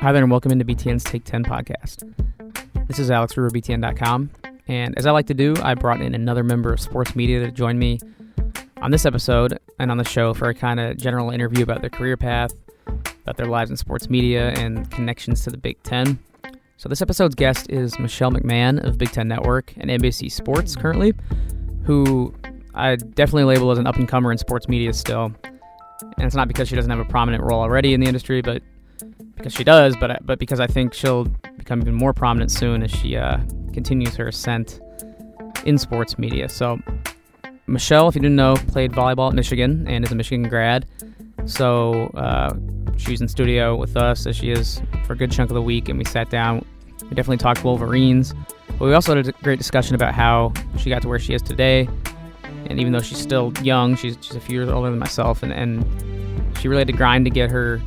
Hi there, and welcome into BTN's Take 10 podcast. This is Alex Ruhr, BTN.com. And as I like to do, I brought in another member of sports media to join me on this episode and on the show for a kind of general interview about their career path, about their lives in sports media, and connections to the Big Ten. So, this episode's guest is Michelle McMahon of Big Ten Network and NBC Sports currently, who I definitely label as an up and comer in sports media still. And it's not because she doesn't have a prominent role already in the industry, but because she does, but but because I think she'll become even more prominent soon as she uh, continues her ascent in sports media. So, Michelle, if you didn't know, played volleyball at Michigan and is a Michigan grad. So uh, she's in studio with us as she is for a good chunk of the week, and we sat down. We definitely talked Wolverines, but we also had a great discussion about how she got to where she is today. And even though she's still young, she's, she's a few years older than myself, and, and she really had to grind to get her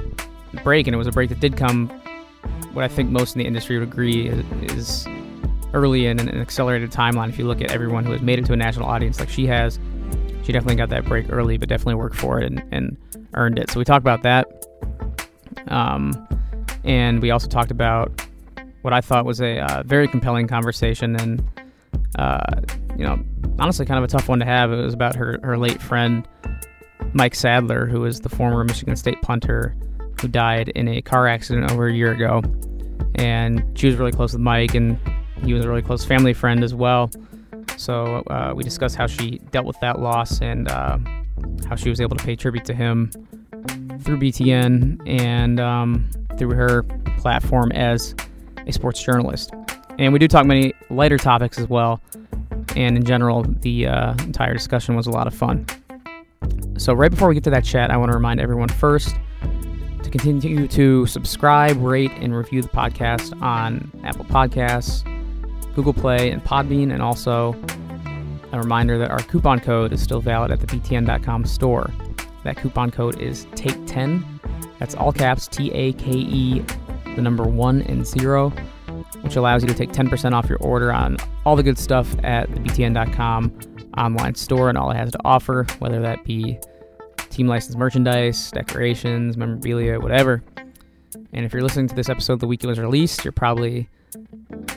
break, and it was a break that did come. What I think most in the industry would agree is, early in an accelerated timeline. If you look at everyone who has made it to a national audience like she has, she definitely got that break early, but definitely worked for it and, and earned it. So we talked about that. Um, and we also talked about what I thought was a uh, very compelling conversation and, uh, you know, honestly kind of a tough one to have. It was about her, her late friend, Mike Sadler, who was the former Michigan State punter who died in a car accident over a year ago. And she was really close with Mike, and he was a really close family friend as well. So uh, we discussed how she dealt with that loss and uh, how she was able to pay tribute to him through BTN and um, through her platform as a sports journalist. And we do talk many lighter topics as well. And in general, the uh, entire discussion was a lot of fun. So, right before we get to that chat, I want to remind everyone first to continue to subscribe, rate, and review the podcast on Apple Podcasts, Google Play, and Podbean. And also a reminder that our coupon code is still valid at the BTN.com store. That coupon code is TAKE10. That's all caps T A K E, the number one and zero, which allows you to take 10% off your order on all the good stuff at the BTN.com online store and all it has to offer, whether that be team licensed merchandise, decorations, memorabilia, whatever. And if you're listening to this episode the week it was released, you're probably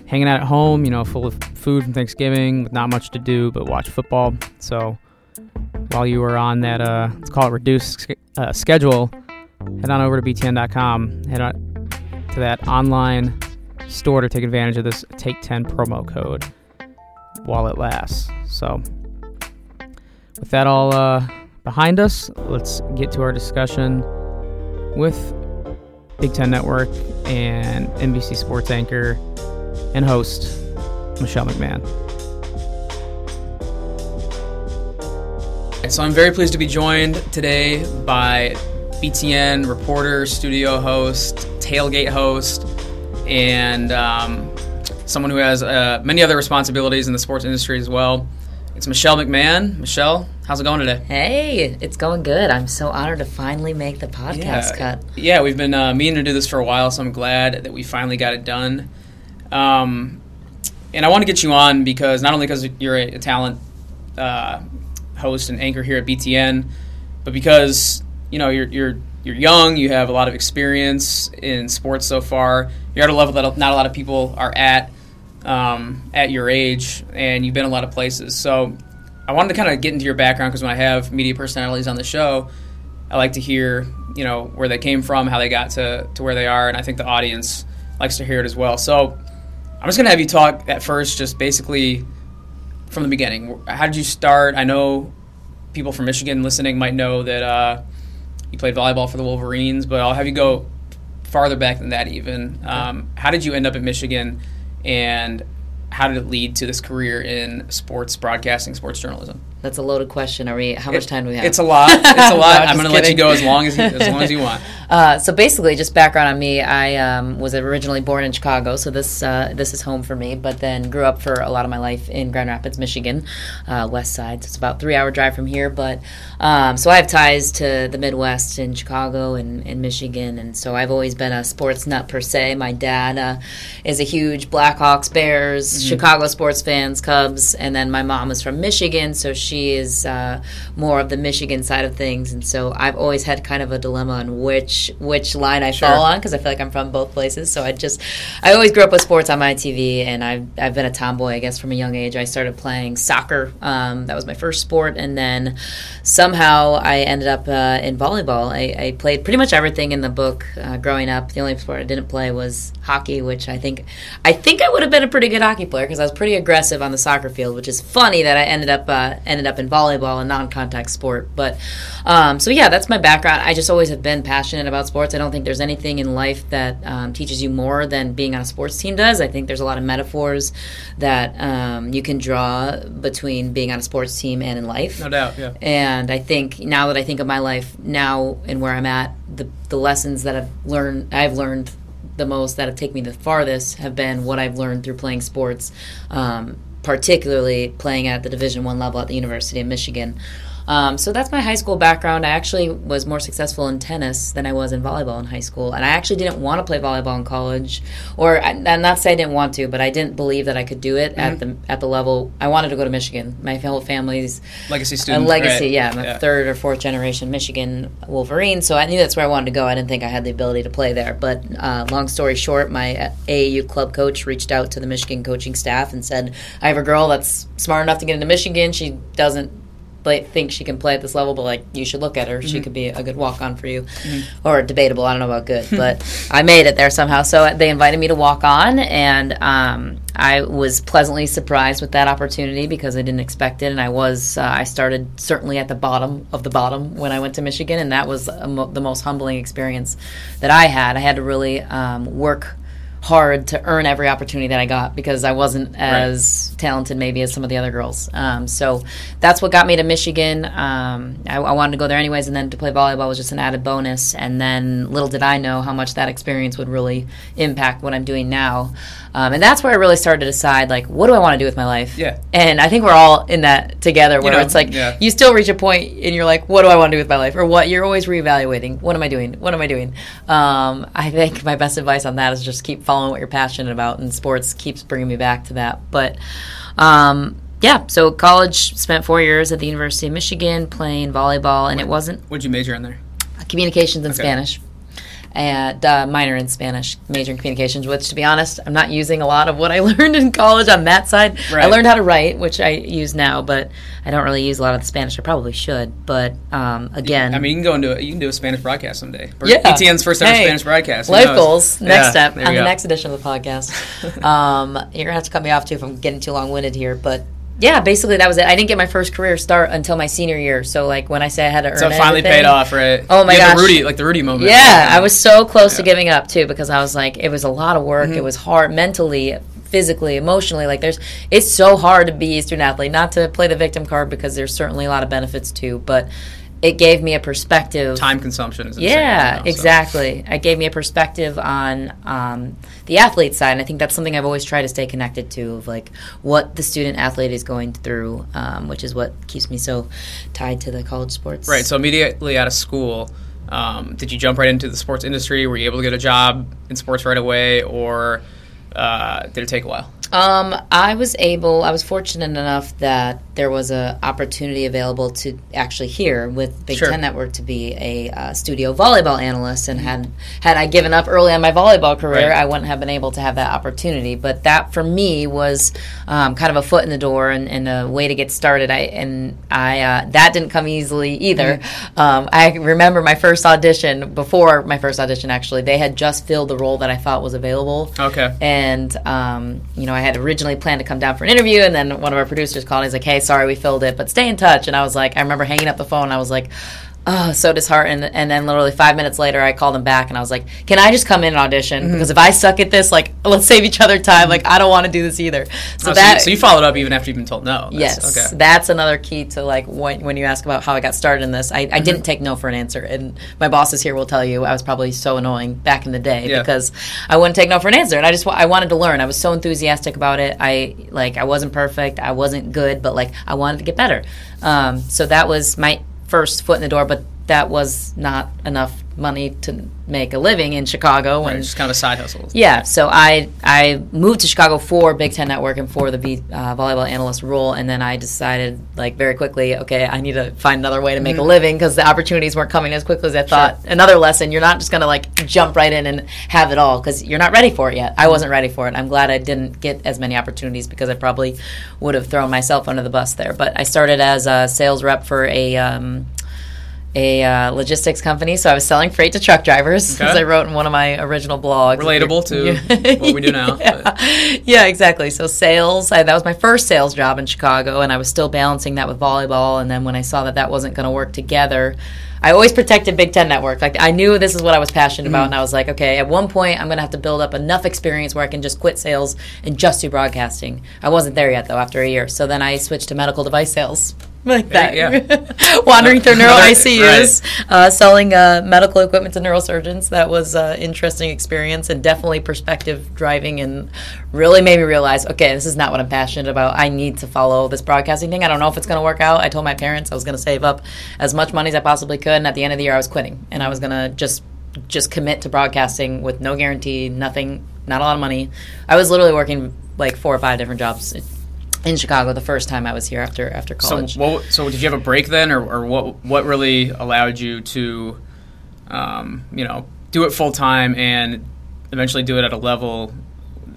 hanging out at home, you know, full of food from Thanksgiving with not much to do but watch football. So while you were on that, uh, let's call it reduced uh, schedule, head on over to btn.com, head on to that online store to take advantage of this Take 10 promo code while it lasts. So, with that all uh, behind us, let's get to our discussion with Big Ten Network and NBC Sports anchor and host Michelle McMahon. So I'm very pleased to be joined today by BTN reporter, studio host, tailgate host, and um, someone who has uh, many other responsibilities in the sports industry as well. It's Michelle McMahon. Michelle, how's it going today? Hey, it's going good. I'm so honored to finally make the podcast yeah. cut. Yeah, we've been uh, meaning to do this for a while, so I'm glad that we finally got it done. Um, and I want to get you on because not only because you're a, a talent uh, host and anchor here at BTN, but because you know you're you're you're young, you have a lot of experience in sports so far. You're at a level that not a lot of people are at um, at your age, and you've been a lot of places. So I wanted to kind of get into your background because when I have media personalities on the show, I like to hear you know where they came from, how they got to to where they are, and I think the audience likes to hear it as well. So I'm just gonna have you talk at first, just basically from the beginning. How did you start? I know people from Michigan listening might know that uh, you played volleyball for the Wolverines, but I'll have you go farther back than that. Even um, how did you end up at Michigan, and how did it lead to this career in sports broadcasting, sports journalism? That's a loaded question. Are we? How much It- time do we have? It's a lot. It's a lot. No, I'm going to let you go as long as you, as long as you want. Uh, so basically, just background on me. I um, was originally born in Chicago, so this uh, this is home for me. But then grew up for a lot of my life in Grand Rapids, Michigan, uh, West Side. So it's about three hour drive from here. But um, so I have ties to the Midwest in Chicago and, and Michigan, and so I've always been a sports nut per se. My dad uh, is a huge Blackhawks, Bears, Chicago sports fans, Cubs, and then my mom is from Michigan, so she is uh, more of the Michigan side of things. And so I've always had kind of a dilemma on which which which line I Sure. fall on because I feel like I'm from both places. So I just I always grew up with sports on my TV, and I've I've been a tomboy, I guess, from a young age. I started playing soccer. Um, that was my first sport, and then somehow I ended up uh, in volleyball. I, I played pretty much everything in the book uh, growing up. The only sport I didn't play was hockey, which I think I think I would have been a pretty good hockey player because I was pretty aggressive on the soccer field. Which is funny that I ended up uh, ended up in volleyball, a non-contact sport. But um, so yeah, that's my background. I just always have been passionate about sports. I don't think there's anything in life that um, teaches you more than being on a sports team does. I think there's a lot of metaphors that um, you can draw between being on a sports team and in life. No doubt. Yeah. And I think now that I think of my life now and where I'm at, the the lessons that I've learned, I've learned the most that have taken me the farthest have been what I've learned through playing sports, um, particularly playing at the Division One level at the University of Michigan. Um, so that's my high school background. I actually was more successful in tennis than I was in volleyball in high school, and I actually didn't want to play volleyball in college, or I'm not say I didn't want to, but I didn't believe that I could do it at the at the level I wanted to go to Michigan. My whole family's Legacy a student. legacy, right? yeah. I'm a third or fourth generation Michigan Wolverine, so I knew that's where I wanted to go. I didn't think I had the ability to play there. But uh, long story short, my AAU club coach reached out to the Michigan coaching staff and said, "I have a girl that's smart enough to get into Michigan. She doesn't." Play- Think she can play at this level, but like you should look at her. She could be a good walk on for you, or debatable. I don't know about good, but I made it there somehow. So they invited me to walk on, and um, I was pleasantly surprised with that opportunity because I didn't expect it, and I was uh, I started certainly at the bottom of the bottom when I went to Michigan, and that was a mo- the most humbling experience that I had. I had to really um, work hard to earn every opportunity that I got because I wasn't as talented maybe as some of the other girls. Um, so that's what got me to Michigan. Um, I, I wanted to go there anyways, and then to play volleyball was just an added bonus. And then little did I know how much that experience would really impact what I'm doing now. Um, and that's where I really started to decide, like, what do I want to do with my life? Yeah. And I think we're all in that together, where know, it's like yeah. you still reach a point and you're like, what do I want to do with my life? Or what you're always reevaluating. What am I doing? What am I doing? Um, I think my best advice on that is just keep following what you're passionate about, and sports keeps bringing me back to that. But um, yeah, so college spent four years at the University of Michigan playing volleyball, and it wasn't What did you major in there? communications and Okay. Spanish. And uh, minor in Spanish, major in communications. Which, to be honest, I'm not using a lot of what I learned in college on that side. I learned how to write, which I use now, but I don't really use a lot of the Spanish. I probably should, but um, again, I mean, you can go into a, you can do a Spanish broadcast someday. Yeah. BTN's first ever Hey, Spanish broadcast. Who Life knows? goals. Next Yeah, step on you the go. next edition of the podcast. um, you're gonna have to cut me off too if I'm getting too long winded here, but yeah, basically that was it. I didn't get my first career start until my senior year. So like when I say I had to earn it. So it finally everything- paid off, right? Oh my had gosh. the Rudy, like the Rudy moment. Yeah, I was so close to giving up too because I was like, it was a lot of work. Mm-hmm. It was hard mentally, physically, emotionally. Like, there's, it's so hard to be a student athlete. Not to play the victim card because there's certainly a lot of benefits too, but it gave me a perspective. Time consumption is insane. Yeah, know, so. exactly. It gave me a perspective on um, the athlete side, and I think that's something I've always tried to stay connected to, of like what the student athlete is going through, um, which is what keeps me so tied to the college sports. Right. So immediately out of school, um, did you jump right into the sports industry? Were you able to get a job in sports right away, or uh, did it take a while? Um, I was able. I was fortunate enough that there was a opportunity available to actually here with Big Sure. Ten Network to be a uh, studio volleyball analyst, and had had I given up early on my volleyball career, Right. I wouldn't have been able to have that opportunity. But that for me was um, kind of a foot in the door and, and a way to get started. I and I uh, that didn't come easily either. Um, I remember my first audition before my first audition. Actually, they had just filled the role that I thought was available. Okay. And um, you know, I had originally planned to come down for an interview, and then one of our producers called. and He's like, "Hey, sorry, we filled it, but stay in touch." And I was like, I remember hanging up the phone. I was like, "Oh, so disheartened." And then literally five minutes later, I called him back, and I was like, "Can I just come in and audition? Mm-hmm. Because if I suck at this, like, let's save each other time. Like, I don't want to do this either." So Oh, so, that you, so you followed up even after you've been told no. That's- Yes, Okay. that's another key to like when, when you ask about how I got started in this. I, I Mm-hmm. didn't take no for an answer, and my bosses here will tell you I was probably so annoying back in the day Yeah. because I wouldn't take no for an answer, and I just I wanted to learn. I was so enthusiastic about it. I like I wasn't perfect, I wasn't good, but like I wanted to get better. Um, so that was my first foot in the door, but that was not enough money to make a living in Chicago. Right, And just kind of a side hustle. yeah, so I I moved to Chicago for Big Ten Network and for the v, uh, volleyball analyst role, and then I decided like very quickly, okay, I need to find another way to make a living because the opportunities weren't coming as quickly as I thought. Another lesson: you're not just gonna like jump right in and have it all because you're not ready for it yet. I wasn't ready for it. I'm glad I didn't get as many opportunities because I probably would have thrown myself under the bus there. But I started as a sales rep for a. Um, a uh, logistics company, so I was selling freight to truck drivers, as I wrote in one of my original blogs. Relatable to what we do now, yeah. yeah, exactly. So sales, I, that was my first sales job in Chicago, and I was still balancing that with volleyball. And then when I saw that that wasn't going to work together, I always protected Big Ten Network. Like I knew this is what I was passionate about, and I was like, okay, at one point I'm going to have to build up enough experience where I can just quit sales and just do broadcasting. I wasn't there yet though. After a year, so then I switched to medical device sales. Like that, Yeah. wandering through neuro ICUs, uh, selling uh, medical equipment to neurosurgeons. That was an interesting experience and definitely perspective driving and really made me realize, okay, this is not what I'm passionate about. I need to follow this broadcasting thing. I don't know if it's going to work out. I told my parents I was going to save up as much money as I possibly could, and at the end of the year, I was quitting, and I was going to just just commit to broadcasting with no guarantee, nothing, not a lot of money. I was literally working like four or five different jobs in Chicago the first time I was here after after So, college. what, so did you have a break then, or, or what? What really allowed you to, um, you know, do it full time and eventually do it at a level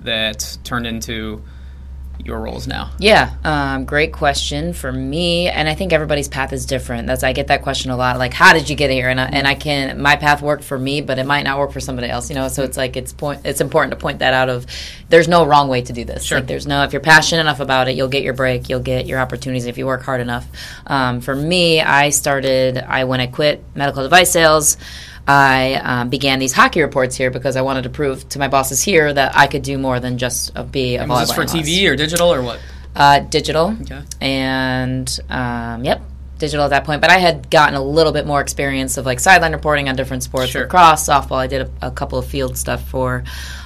that turned into your roles now? Yeah, um, great question for me, and I think everybody's path is different. That's I get that question a lot. Like, how did you get here? And I, and I can my path worked for me, but it might not work for somebody else. You know, so it's like it's point it's important to point that out. Of there's no wrong way to do this. Sure. Like, there's no if you're passionate enough about it, you'll get your break, you'll get your opportunities if you work hard enough. Um, for me, I started I when I quit medical device sales. I um, began these hockey reports here because I wanted to prove to my bosses here that I could do more than just uh, be a And was this for analyst. TV or digital or what? Uh, digital. Okay. And um, yep, digital at that point. But I had gotten a little bit more experience of like sideline reporting on different sports, Sure. lacrosse, softball. I did a, a couple of field stuff for.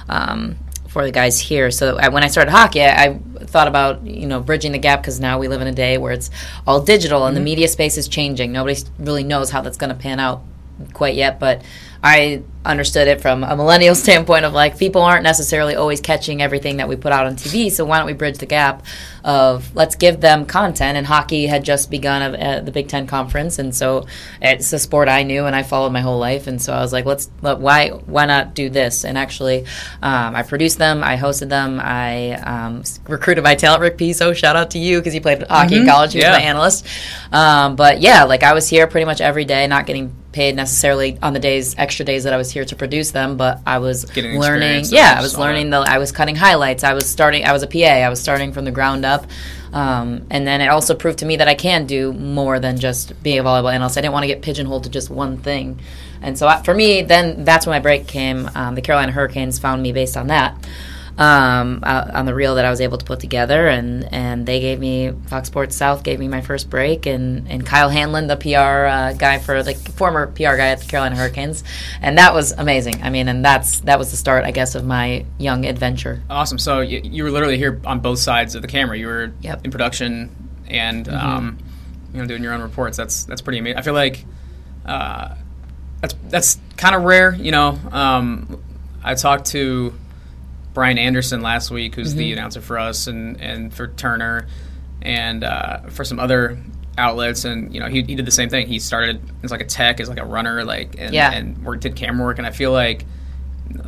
Um, for the guys here, so I, when I started hockey, I, I thought about you know bridging the gap because now we live in a day where it's all digital and the media space is changing. Nobody really knows how that's going to pan out quite yet, but I understood it from a millennial standpoint of like people aren't necessarily always catching everything that we put out on TV. So why don't we bridge the gap of let's give them content? And hockey had just begun at- the Big Ten conference, and so it's a sport I knew and I followed my whole life. And so I was like, let's let, why why not do this? And actually, um, I produced them, I hosted them, I um, recruited my talent, Rick Piso. Shout out to you because he played hockey in college. He Yeah. was my analyst. Um, but yeah, like I was here pretty much every day, not getting paid necessarily on the days extra days that I was here to produce them, but I was Getting learning. Yeah, I was learning the. I was cutting highlights. I was starting. I was a PA. I was starting from the ground up. Um, and then it also proved to me that I can do more than just being a volleyball analyst. I didn't want to get pigeonholed to just one thing. And so I, for me, then that's when my break came. Um, the Carolina Hurricanes found me based on that um, uh, on the reel that I was able to put together, and, and they gave me Fox Sports South gave me my first break, and, and Kyle Hanlon, the PR uh, guy for the former PR guy at the Carolina Hurricanes, and that was amazing. I mean, and that's that was the start, I guess, of my young adventure. Awesome. So you, you were literally here on both sides of the camera. You were Yep. Mm-hmm. in production and um, you know doing your own reports. That's that's pretty amazing. I feel like uh, that's that's kind of rare. You know, um, I talked to Brian Anderson last week, who's Mm-hmm. the announcer for us and and for Turner and uh, for some other outlets and you know he, he did the same thing he started as like a tech as like a runner like and, Yeah. and worked did camera work and i feel like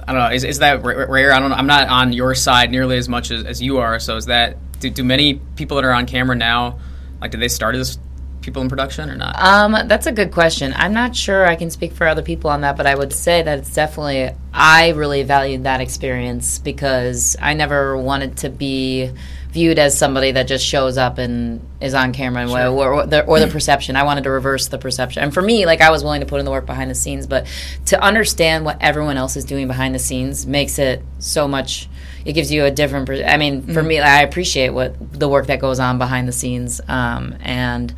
I don't know. Is, is that rare? I don't know. I'm not on your side nearly as much as, as you are. So is that do, do many people that are on camera now like did they start as people in production or not? Um, that's a good question. I'm not sure I can speak for other people on that, but I would say that it's definitely I really valued that experience because I never wanted to be viewed as somebody that just shows up and is on camera and Sure. or, or, the, or the perception. I wanted to reverse the perception. And for me, like I was willing to put in the work behind the scenes, but to understand what everyone else is doing behind the scenes makes it so much it gives you a different per- i mean for me i appreciate what the work that goes on behind the scenes um, and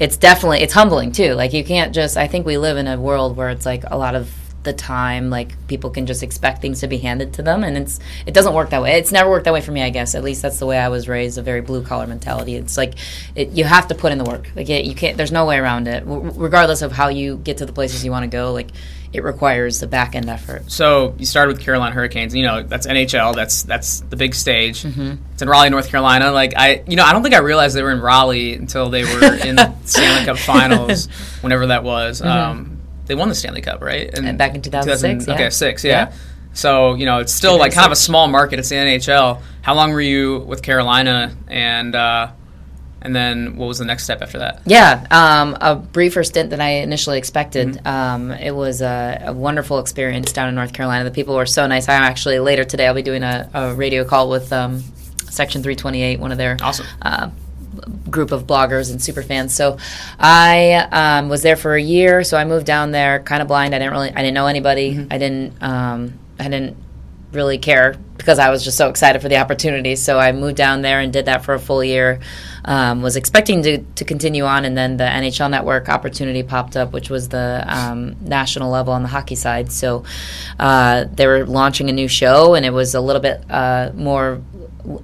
it's definitely it's humbling too. Like you can't just i think we live in a world where it's like a lot of the time like people can just expect things to be handed to them and it's it doesn't work that way it's never worked that way for me i guess at least that's the way i was raised a very blue collar mentality it's like it, you have to put in the work like it, you can't there's no way around it w- regardless of how you get to the places you want to go like it requires the back end effort So you started with Carolina Hurricanes. You know that's NHL. That's that's the big stage. Mm-hmm. It's in Raleigh, North Carolina. Like I, you know, I don't think I realized they were in Raleigh until they were in the Stanley Cup Finals, whenever that was. Um, they won the Stanley Cup, right? And Mm-hmm. back in 2006, yeah. Okay, six. Yeah. Yeah. So you know, it's still like kind of a small market. It's the NHL. How long were you with Carolina, and uh, and then what was the next step after that? Yeah, um, a briefer stint than I initially expected. Mm-hmm. Um, it was a, a wonderful experience down in North Carolina. The people were so nice. I'm actually later today. I'll be doing a, a radio call with um, Section 328, one of their Awesome. uh, group of bloggers and super fans. So I um, was there for a year. So I moved down there kind of blind. I didn't really, I didn't know anybody. I didn't, um, I didn't really care because I was just so excited for the opportunity. So I moved down there and did that for a full year. Um, was expecting to, to continue on, and then the NHL Network opportunity popped up, which was the um, national level on the hockey side. So uh, they were launching a new show, and it was a little bit uh, more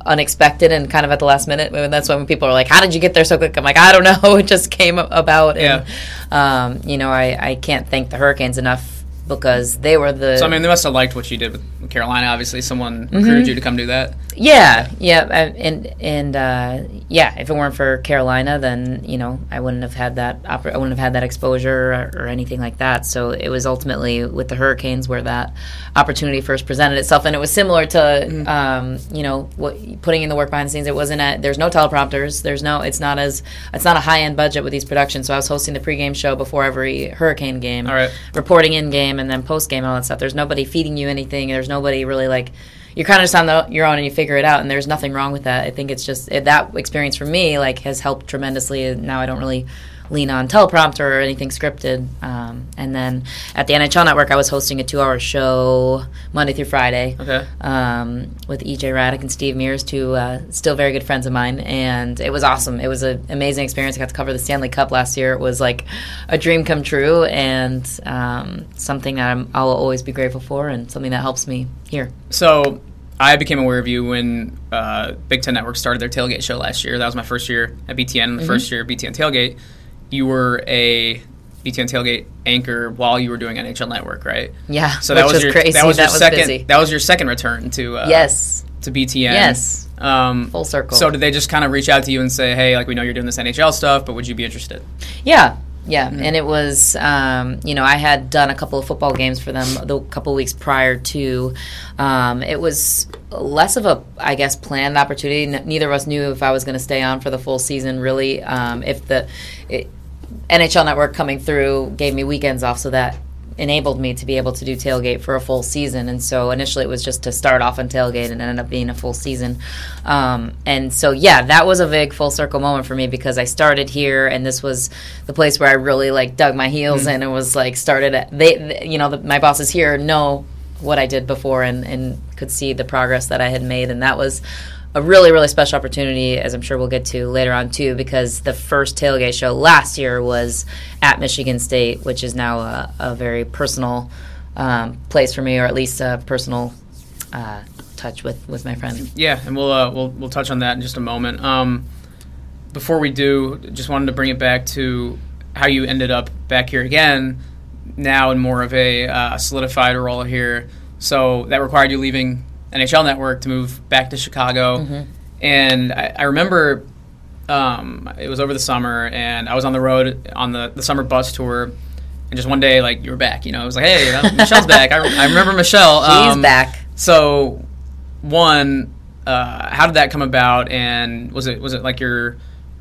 unexpected and kind of at the last minute. And that's when people are like, "How did you get there so quick?" I'm like, "I don't know. It just came about." And, um, you know, I, I can't thank the Hurricanes enough because they were the So I mean, they must have liked what you did with Carolina. Obviously, someone Mm-hmm. recruited you to come do that. Yeah, yeah, and and, and uh, yeah. If it weren't for Carolina, then you know I wouldn't have had that. Oper- I wouldn't have had that exposure or, or anything like that. So it was ultimately with the Hurricanes where that opportunity first presented itself, and it was similar to um, you know what putting in the work behind the scenes. It wasn't. A, there's no teleprompters. There's no. It's not as. It's not a high end budget with these productions. So I was hosting the pregame show before every Hurricane game All right. reporting in game and then post game and all that stuff. There's nobody feeding you anything. There's nobody really like you're kind of just on the, your own and you figure it out. And there's nothing wrong with that. I think it's just it, that experience for me like has helped tremendously. Now I don't really lean on teleprompter or anything scripted. Um, and then at the NHL Network, I was hosting a two-hour show Monday through Friday Okay. um, with EJ Hradek and Steve Mears, two uh, still very good friends of mine, and it was awesome. It was an amazing experience. I got to cover the Stanley Cup last year. It was like a dream come true, and um, something that I'm, I'll always be grateful for, and something that helps me here. So I became aware of you when uh, Big Ten Network started their tailgate show last year. That was my first year at BTN. Mm-hmm. The first year at BTN tailgate, you were a BTN tailgate anchor while you were doing NHL Network, right? Yeah, So that which was, your crazy. that was your second busy. that was your second return to uh, yes, to BTN. Yes. Um, full circle. so did they just kind of reach out to you and say, "Hey, like we know you're doing this NHL stuff, but would you be interested?" Yeah, yeah, and it was, um, you know, I had done a couple of football games for them the couple weeks prior to. Um, it was less of a, I guess, planned opportunity. N- neither of us knew if I was going to stay on for the full season. Really, um, if the it, NHL Network coming through gave me weekends off, so that enabled me to be able to do tailgate for a full season. And so initially it was just to start off on tailgate and ended up being a full season. Um, and so, yeah, that was a big full circle moment for me because I started here and this was the place where I really like dug my heels in and was like started at, they, they- you know, the, my bosses here know what I did before and, and could see the progress that I had made. And that was a really, really special opportunity, as I'm sure we'll get to later on too, because the first tailgate show last year was at Michigan State, which is now a, a very personal um, place for me, or at least a personal uh, touch with, with my friend. Yeah, and we'll uh, we'll we'll touch on that in just a moment. Um, before we do, just wanted to bring it back to how you ended up back here again, now in more of a uh, solidified role here. So that required you leaving NHL Network to move back to Chicago, and I, I remember um, it was over the summer, and I was on the road on the, the summer bus tour. And just one day, like you were back, you know, it was like, hey, Michelle's back. I, I remember Michelle. She's um, back. so, one, uh, how did that come about, and was it was it like your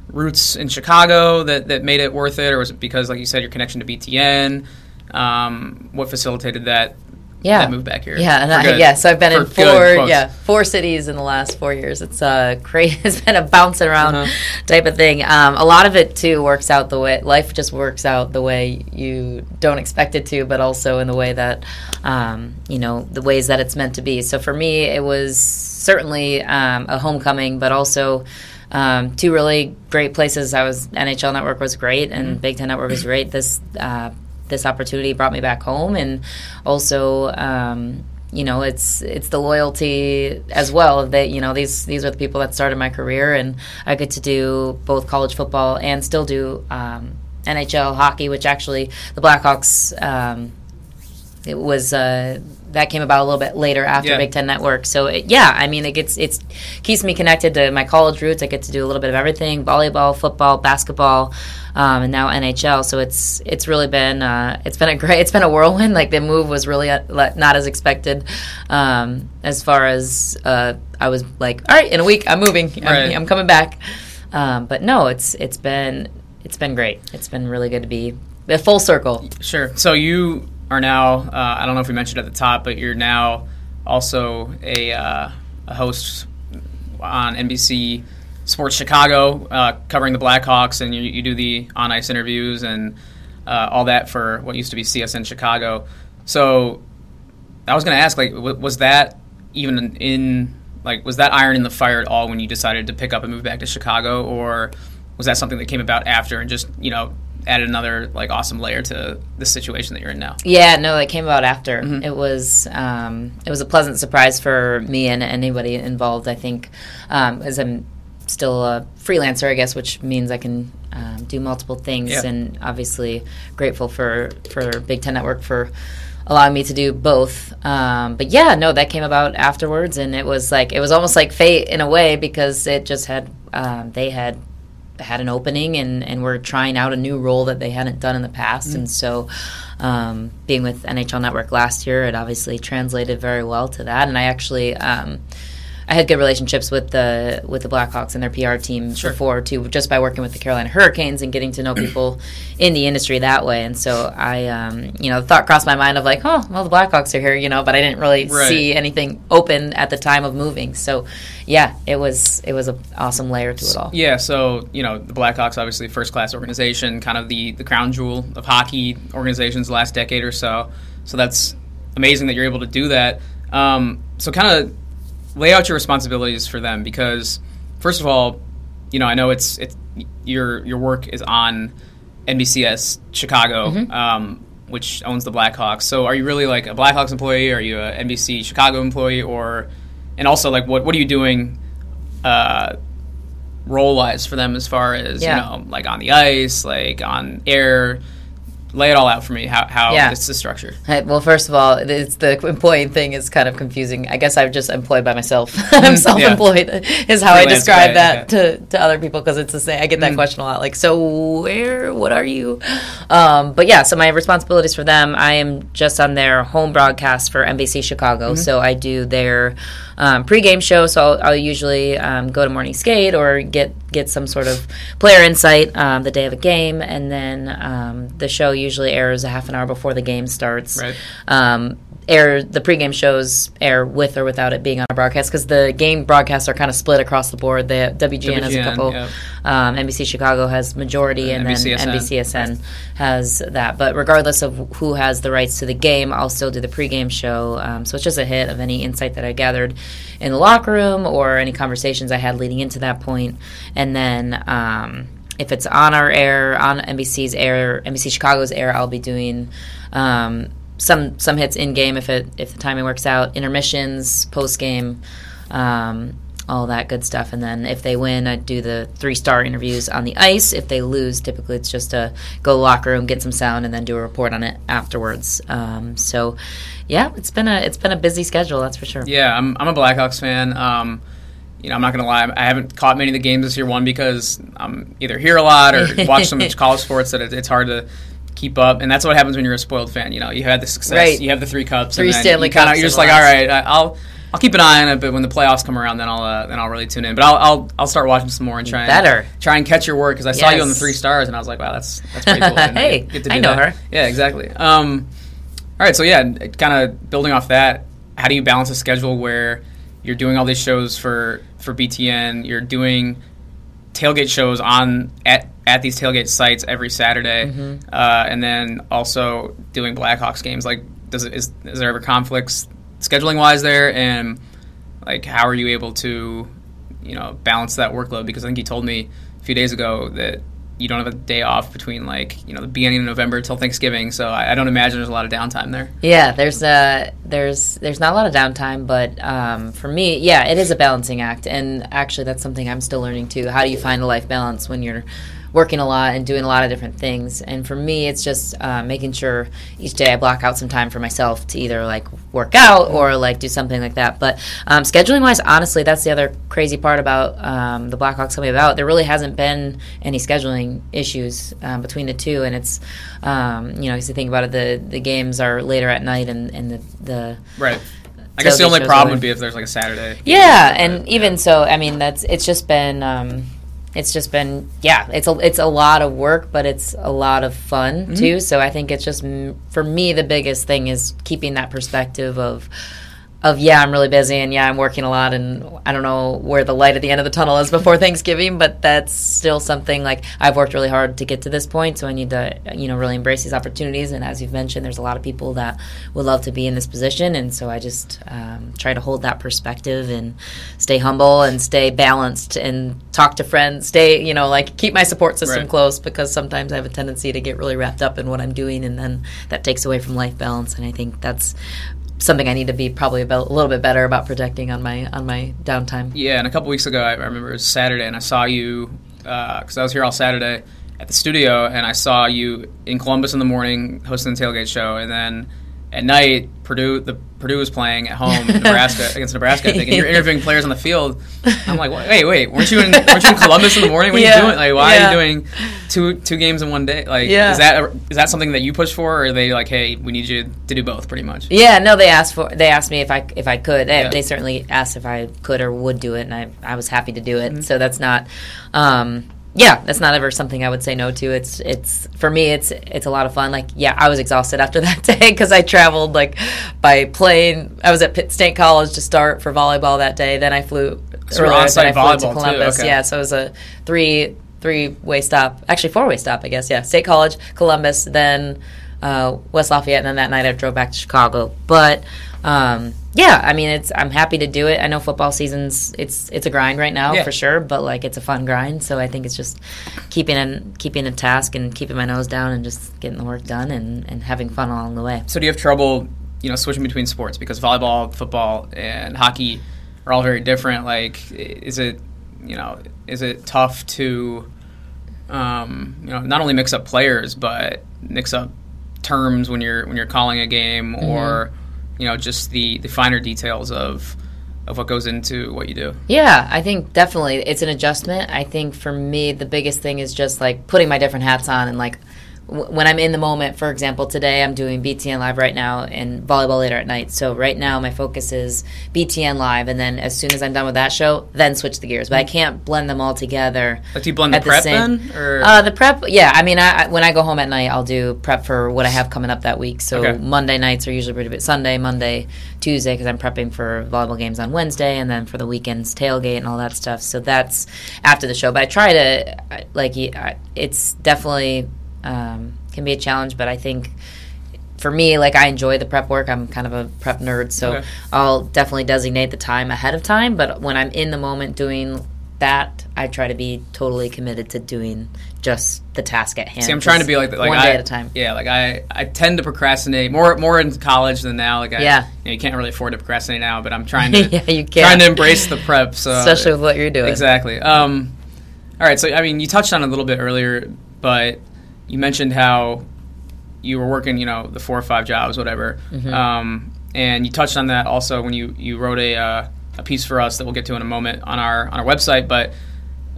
roots in Chicago that, that made it worth it, or was it because, like you said, your connection to BTN? Um, what facilitated that Yeah, that move back here? Yeah, and I, yeah. So I've been in four, yeah, four cities in the last four years. It's uh, crazy. It's been a bouncing around Uh-huh. type of thing. Um, a lot of it too works out the way life just works out the way you don't expect it to, but also in the way that um, you know the ways that it's meant to be. So for me, it was certainly um, a homecoming, but also. Um, two really great places. I was NHL Network was great, and Big Ten Network was great. This uh, this opportunity brought me back home, and also. Um, you know, it's it's the loyalty as well that you know these these are the people that started my career, and I get to do both college football and still do um, NHL hockey, which actually the Blackhawks um, it was uh, that came about a little bit later after Yeah. Big Ten Network. So it, yeah, I mean it gets it's keeps me connected to my college roots. I get to do a little bit of everything: volleyball, football, basketball, um, and now NHL. So it's it's really been uh, it's been a great it's been a whirlwind. Like the move was really uh, not as expected. Um, as far as uh, I was like, all right, in a week I'm moving. I'm, Right. I'm coming back. Um, but no, it's it's been it's been great. It's been really good to be a full circle. Sure. So you are now, uh, I don't know if we mentioned at the top, but you're now also a, uh, a host on NBC Sports Chicago, uh, covering the Blackhawks, and you, you do the on ice interviews and uh, all that for what used to be CSN Chicago. So I was going to ask, like, w- was that even in, like, was that iron in the fire at all when you decided to pick up and move back to Chicago, or was that something that came about after and just, you know, added another like awesome layer to the situation that you're in now? Yeah, no, it came about after. It was um, it was a pleasant surprise for me and anybody involved. I think um, as I'm still a freelancer, I guess, which means I can um, do multiple things. Yeah. And obviously, grateful for for Big Ten Network for allowing me to do both. Um, but yeah, no, that came about afterwards, and it was like it was almost like fate in a way because it just had um, they had had an opening and, and were trying out a new role that they hadn't done in the past. And so, um, being with NHL Network last year, it obviously translated very well to that. And I actually, um, I had good relationships with the with the Blackhawks and their PR team before too, just by working with the Carolina Hurricanes and getting to know people in the industry that way. And so I, um, you know, the thought crossed my mind of like, oh, well, the Blackhawks are here, you know, but I didn't really Right. see anything open at the time of moving. So, yeah, it was it was an awesome layer to it all. Yeah, so you know the Blackhawks, obviously first class organization, kind of the the crown jewel of hockey organizations the last decade or so. So that's amazing that you're able to do that. Um, so kind of lay out your responsibilities for them because first of all, you know I know it's it's your your work is on NBCS Chicago. Um, which owns the Blackhawks. So, are you really like a Blackhawks employee? Are you a NBC Chicago employee? Or, and also like, what what are you doing uh, role wise for them as far as Yeah. you know like on the ice like on air lay it all out for me how, how Yeah. it's the structure well, first of all, it's the employee thing is kind of confusing. I guess I'm just employed by myself. I'm mm, self-employed is how I describe that to, to other people because it's the same. I get that mm. question a lot. Like, so where? What are you? Um, but yeah, so my responsibilities for them. I am just on their home broadcast for NBC Chicago. Mm-hmm. So I do their um, pregame show. So I'll, I'll usually um, go to morning skate or get get some sort of player insight um, the day of a game, and then um, the show usually airs a half an hour before the game starts. Right. Um, air the pregame shows air with or without it being on a broadcast because the game broadcasts are kind of split across the board. The WGN, has a couple. yep. Um, NBC Chicago has majority, and NBCSN. then NBCSN has that. But regardless of who has the rights to the game, I'll still do the pregame show. Um, so it's just a hit of any insight that I gathered in the locker room or any conversations I had leading into that point. And then um, if it's on our air, on NBC's air, NBC Chicago's air, I'll be doing. Some some hits in game if it if the timing works out, intermissions, post game, um, all that good stuff. And then if they win, I do the three star interviews on the ice. If they lose, typically it's just to go to the locker room, get some sound, and then do a report on it afterwards. Um, so, yeah, it's been a it's been a busy schedule, that's for sure. yeah i'm, I'm a blackhawks fan um, you know i'm not gonna lie i haven't caught many of the games this year one because i'm either here a lot or watch so much college sports that it, it's hard to keep up and that's what happens when you're a spoiled fan you know you had the success Right. you have the three cups Three and then Stanley you kinda, Cups you're just like all right i'll I'll keep an eye on it, but when the playoffs come around, then I'll uh, then I'll really tune in. But I'll I'll, I'll start watching some more and try and Better. try and catch your work because I saw you on the three stars and I was like, wow, that's that's pretty cool. Hey, get to do I know that. her. Yeah, exactly. Um, all right, so yeah, kind of building off that, how do you balance a schedule where you're doing all these shows for for BTN, you're doing tailgate shows on at at these tailgate sites every Saturday, Mm-hmm. uh, and then also doing Blackhawks games. Like, does it is is there ever conflicts scheduling wise there, and like how are you able to you know balance that workload? Because I think you told me a few days ago that you don't have a day off between like you know the beginning of November till Thanksgiving. So I, I don't imagine there's a lot of downtime there. Yeah, there's uh there's there's not a lot of downtime, but um, for me, yeah, it is a balancing act, and actually that's something I'm still learning too. How do you find a life balance when you're working a lot and doing a lot of different things. And for me, it's just uh, making sure each day I block out some time for myself to either like work out or like do something like that. But um, scheduling wise, honestly, that's the other crazy part about um, the Blackhawks coming about. There really hasn't been any scheduling issues um, between the two, and it's um, you know, because you think about it, the the games are later at night, and and the the right. I guess the only problem would be if there's like a Saturday. Yeah, and even so, I mean, that's it's just been um, it's just been yeah it's a it's a lot of work but it's a lot of fun mm-hmm. too so i think it's just for me the biggest thing is keeping that perspective of of yeah, I'm really busy and yeah, I'm working a lot and I don't know where the light at the end of the tunnel is before Thanksgiving, but that's still something like I've worked really hard to get to this point, so I need to you know really embrace these opportunities. And as you've mentioned, there's a lot of people that would love to be in this position, and so I just um, try to hold that perspective and stay humble and stay balanced and talk to friends, stay you know like keep my support system right. close because sometimes I have a tendency to get really wrapped up in what I'm doing, and then that takes away from life balance. And I think that's something I need to be probably a, little bit better about protecting on my on my downtime. Yeah, and a couple weeks ago, I remember it was Saturday, and I saw you because uh, I was here all Saturday at the studio, and I saw you in Columbus in the morning hosting the tailgate show, and then at night, Purdue the Purdue was playing at home Nebraska against Nebraska. I think, and you're interviewing players on the field. I'm like, wait, wait, weren't you in weren't you in Columbus in the morning? What yeah. are you doing? Like, why yeah. are you doing two two games in one day? Like, yeah. is that is that something that you push for, or are they like, hey, we need you to do both, pretty much? Yeah, no, they asked for they asked me if I if I could. They, they certainly asked if I could or would do it, and I I was happy to do it. Mm-hmm. So that's not. Um, yeah, that's not ever something I would say no to. It's it's for me. It's it's a lot of fun. Like yeah, I was exhausted after that day because I traveled like by plane. I was at Pitt State College to start for volleyball that day. Then I flew so earlier. Then I flew to Columbus. Okay. Yeah, so it was a three three way stop. Actually, four way stop. I guess. Yeah, State College, Columbus, then uh, West Lafayette, and then that night I drove back to Chicago. But um, yeah, I mean, it's I'm happy to do it. I know football season's it's it's a grind right now yeah. for sure, but like it's a fun grind. So I think it's just keeping and keeping a task and keeping my nose down and just getting the work done and, and having fun along the way. So do you have trouble, you know, switching between sports because volleyball, football, and hockey are all very different? Like, is it you know is it tough to um, you know not only mix up players but mix up terms when you're when you're calling a game mm-hmm. or you know just the the finer details of of what goes into what you do. Yeah, I think definitely it's an adjustment. I think for me the biggest thing is just like putting my different hats on and like when I'm in the moment, for example, today I'm doing BTN Live right now and volleyball later at night. So right now my focus is BTN Live, and then as soon as I'm done with that show, then switch the gears. But I can't blend them all together. Like do you blend the prep the then? Or? Uh, the prep, yeah. I mean, I, when I go home at night, I'll do prep for what I have coming up that week. So okay. Monday nights are usually pretty bit Sunday, Monday, Tuesday, because I'm prepping for volleyball games on Wednesday, and then for the weekends tailgate and all that stuff. So that's after the show. But I try to like it's definitely um, can be a challenge, but I think for me, like I enjoy the prep work. I'm kind of a prep nerd, so okay. I'll definitely designate the time ahead of time. But when I'm in the moment doing that, I try to be totally committed to doing just the task at hand. See, I'm trying to be like, like one I, day at a time. Yeah, like I, I tend to procrastinate more more in college than now. Like I, yeah, you, know, you can't really afford to procrastinate now, but I'm trying to yeah, you can. trying to embrace the prep. So especially with what you're doing. Exactly. Um, all right. So I mean, you touched on it a little bit earlier, but you mentioned how you were working, you know, the four or five jobs, whatever. Mm-hmm. Um, and you touched on that also when you, you wrote a, uh, a piece for us that we'll get to in a moment on our on our website. But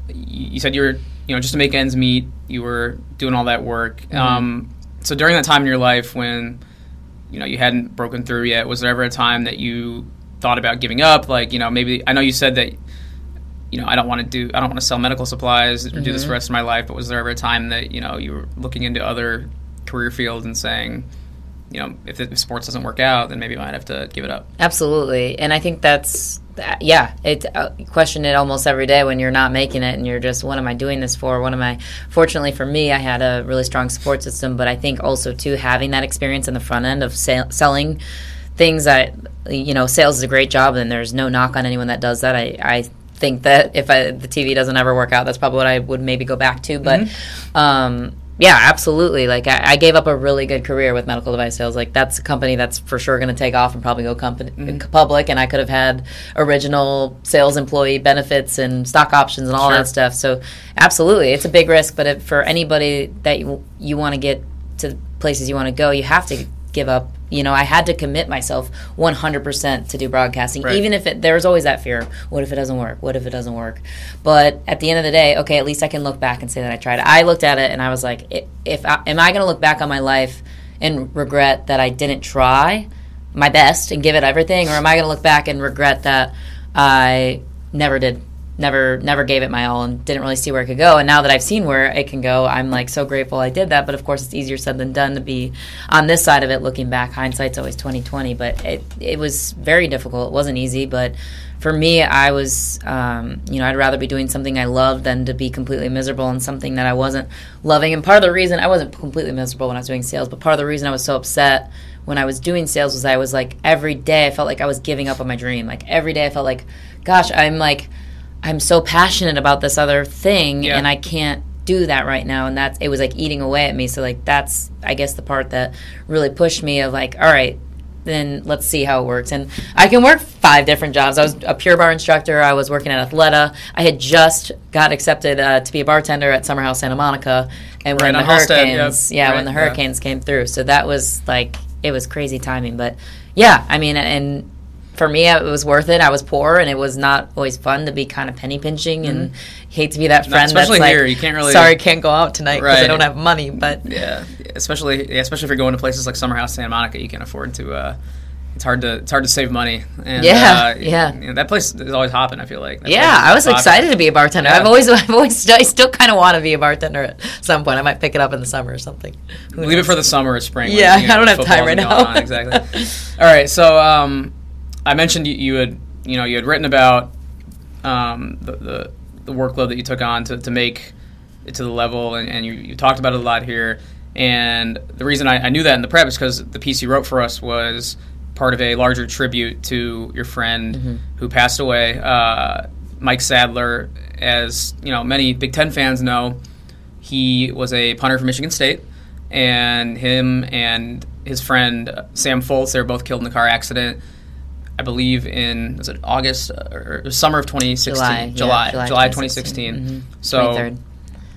you said you were, you know, just to make ends meet, you were doing all that work. Mm-hmm. Um, so during that time in your life when, you know, you hadn't broken through yet, was there ever a time that you thought about giving up? Like, you know, maybe I know you said that you know, I don't want to do, I don't want to sell medical supplies or mm-hmm. do this for the rest of my life. But was there ever a time that you know you were looking into other career fields and saying, you know, if, if sports doesn't work out, then maybe I might have to give it up. Absolutely, and I think that's yeah. It uh, question it almost every day when you're not making it and you're just, what am I doing this for? What am I? Fortunately for me, I had a really strong support system, but I think also too having that experience in the front end of sale, selling things that you know sales is a great job and there's no knock on anyone that does that i, I think that if I, the TV doesn't ever work out, that's probably what I would maybe go back to. But Mm-hmm. um, yeah, absolutely. Like I, I gave up a really good career with medical device sales. Like that's a company that's for sure going to take off and probably go company, Mm-hmm. public. And I could have had original sales employee benefits and stock options and all Sure. that stuff. So absolutely, it's a big risk. But if, for anybody that you you want to get to places you want to go, you have to give up. You know, I had to commit myself 100% to do broadcasting, Right. even if it, there's always that fear. What if it doesn't work? What if it doesn't work? But at the end of the day, okay, at least I can look back and say that I tried. I looked at it and I was like, if I, am I going to look back on my life and regret that I didn't try my best and give it everything, or am I going to look back and regret that I never did? Never, never gave it my all and didn't really see where it could go. And now that I've seen where it can go, I'm like so grateful I did that. But of course, it's easier said than done to be on this side of it. Looking back, hindsight's always 2020. But it, it was very difficult. It wasn't easy, but for me, I was, um, you know, I'd rather be doing something I loved than to be completely miserable in something that I wasn't loving. And part of the reason I wasn't completely miserable when I was doing sales, but part of the reason I was so upset when I was doing sales was I was like every day I felt like I was giving up on my dream. Like every day I felt like, gosh, I'm like, I'm so passionate about this other thing, Yeah. and I can't do that right now. And that's it was like eating away at me. So like that's i guess the part that really pushed me of like all right then let's see how it works. And i can work five different jobs. I was a Pure Barre instructor. I was working at athleta. I had just got accepted uh, to be a bartender at summer house santa monica. And when Right, the on Halsted, yep. hurricanes yeah Right, when the yeah. hurricanes came through. So that was like it was crazy timing. But yeah i mean and for me, it was worth it. I was poor, and it was not always fun to be kind of penny pinching, and hate to be that friend. Mm-hmm. especially that's here, like, you can't really- Sorry, can't go out tonight because I don't have money. But Yeah, especially yeah, especially if you're going to places like Summer House Santa Monica, you can't afford to. Uh, it's hard to it's hard to save money. And, Yeah, uh, yeah. you know, that place is always hopping. I feel like. That yeah, I was popular. excited to be a bartender. Yeah. I've always, I've always, I still kind of want to be a bartender at some point. I might pick it up in the summer or something. Who Leave it for the summer or spring. when, Yeah, you know, I don't have time right now. on, exactly. All right, so um, I mentioned you, you had you know you had written about um, the, the the workload that you took on to, to make it to the level, and, and you, you talked about it a lot here. And the reason I, I knew that in the prep is because the piece you wrote for us was part of a larger tribute to your friend Mm-hmm. who passed away, uh, Mike Sadler. As you know, many Big Ten fans know, he was a punter for Michigan State, and him and his friend uh, Sam Foltz, they were both killed in a car accident. I believe in was it August uh, or, summer of 2016, July, yeah, July, July July 2016. 2016. Mhm. So 23rd.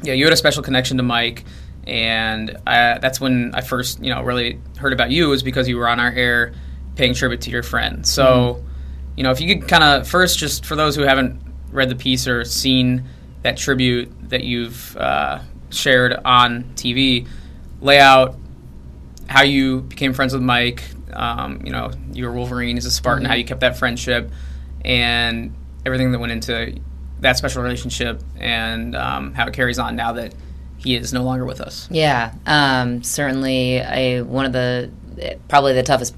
yeah, you had a special connection to Mike, and I, that's when I first, you know, really heard about you was because you were on our air paying tribute to your friend. So, Mm-hmm. you know, if you could kind of first, just for those who haven't read the piece or seen that tribute that you've uh, shared on TV, lay out how you became friends with Mike. Um, you know, you were Wolverine, he's a Spartan. How you kept that friendship, and everything that went into that special relationship, and um, how it carries on now that he is no longer with us. Yeah, um, certainly. A one of the probably the toughest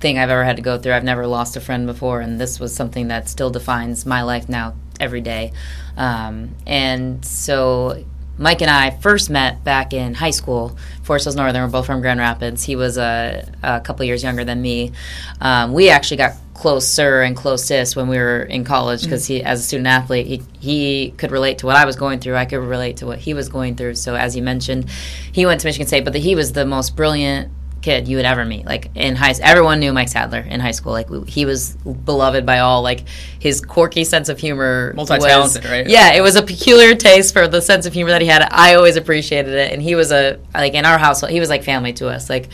thing I've ever had to go through. I've never lost a friend before, and this was something that still defines my life now every day. Um, and so. Mike and I first met back in high school. Forest Hills Northern. We're both from Grand Rapids. He was a, a couple years younger than me. Um, we actually got closer and closest when we were in college because he, as a student athlete, he, he could relate to what I was going through. I could relate to what he was going through. So, as you mentioned, he went to Michigan State, but the, he was the most brilliant kid you would ever meet. Like in high, school, everyone knew Mike Sadler in high school. Like he was beloved by all. Like his quirky sense of humor, Multi-talented, right? Yeah, it was a peculiar taste for the sense of humor that he had. I always appreciated it, and he was a like in our household, he was like family to us. Like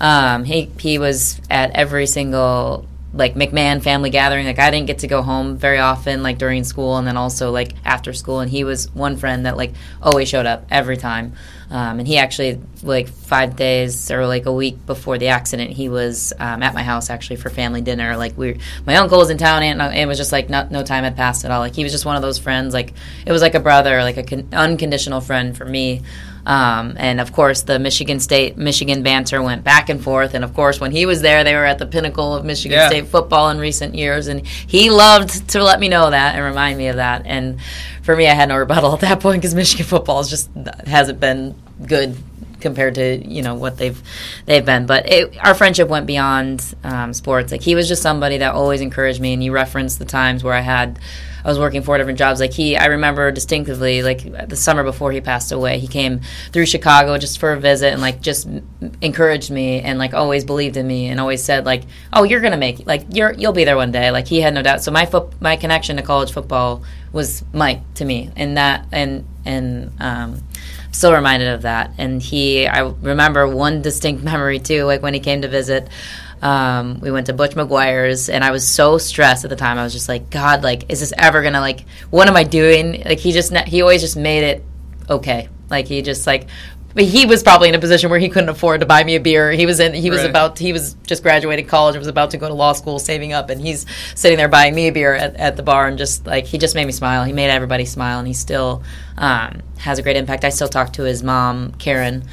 um, he he was at every single like McMahon family gathering. Like I didn't get to go home very often, like during school, and then also like after school. And he was one friend that like always showed up every time. Um, and he actually like five days or like a week before the accident, he was um, at my house actually for family dinner. Like we, my uncle was in town, and it was just like not, no time had passed at all. Like he was just one of those friends. Like it was like a brother, like a con- unconditional friend for me. Um, and of course, the Michigan State Michigan banter went back and forth. And of course, when he was there, they were at the pinnacle of Michigan Yeah. State football in recent years, and he loved to let me know that and remind me of that. And for me, I had no rebuttal at that point because Michigan football just hasn't been good compared to you know what they've they've been. But it, our friendship went beyond um, sports. Like he was just somebody that always encouraged me. And you referenced the times where I had I was working four different jobs. Like he, I remember distinctively, like the summer before he passed away, he came through Chicago just for a visit and like just encouraged me and like always believed in me and always said like, "Oh, you're gonna make like you're you'll be there one day." Like he had no doubt. So my foot, my connection to college football was Mike to me, and that and and um, still reminded of that. And he, I remember one distinct memory too, like when he came to visit. Um, we went to Butch McGuire's, and I was so stressed at the time. I was just like, God, like, is this ever gonna like? What am I doing? Like, he just he always just made it okay. Like he just like but he was probably in a position where he couldn't afford to buy me a beer. He was in he was right. about he was just graduating college, and was about to go to law school, saving up, and he's sitting there buying me a beer at, at the bar and just like he just made me smile. He made everybody smile, and he still um, has a great impact. I still talk to his mom, Karen.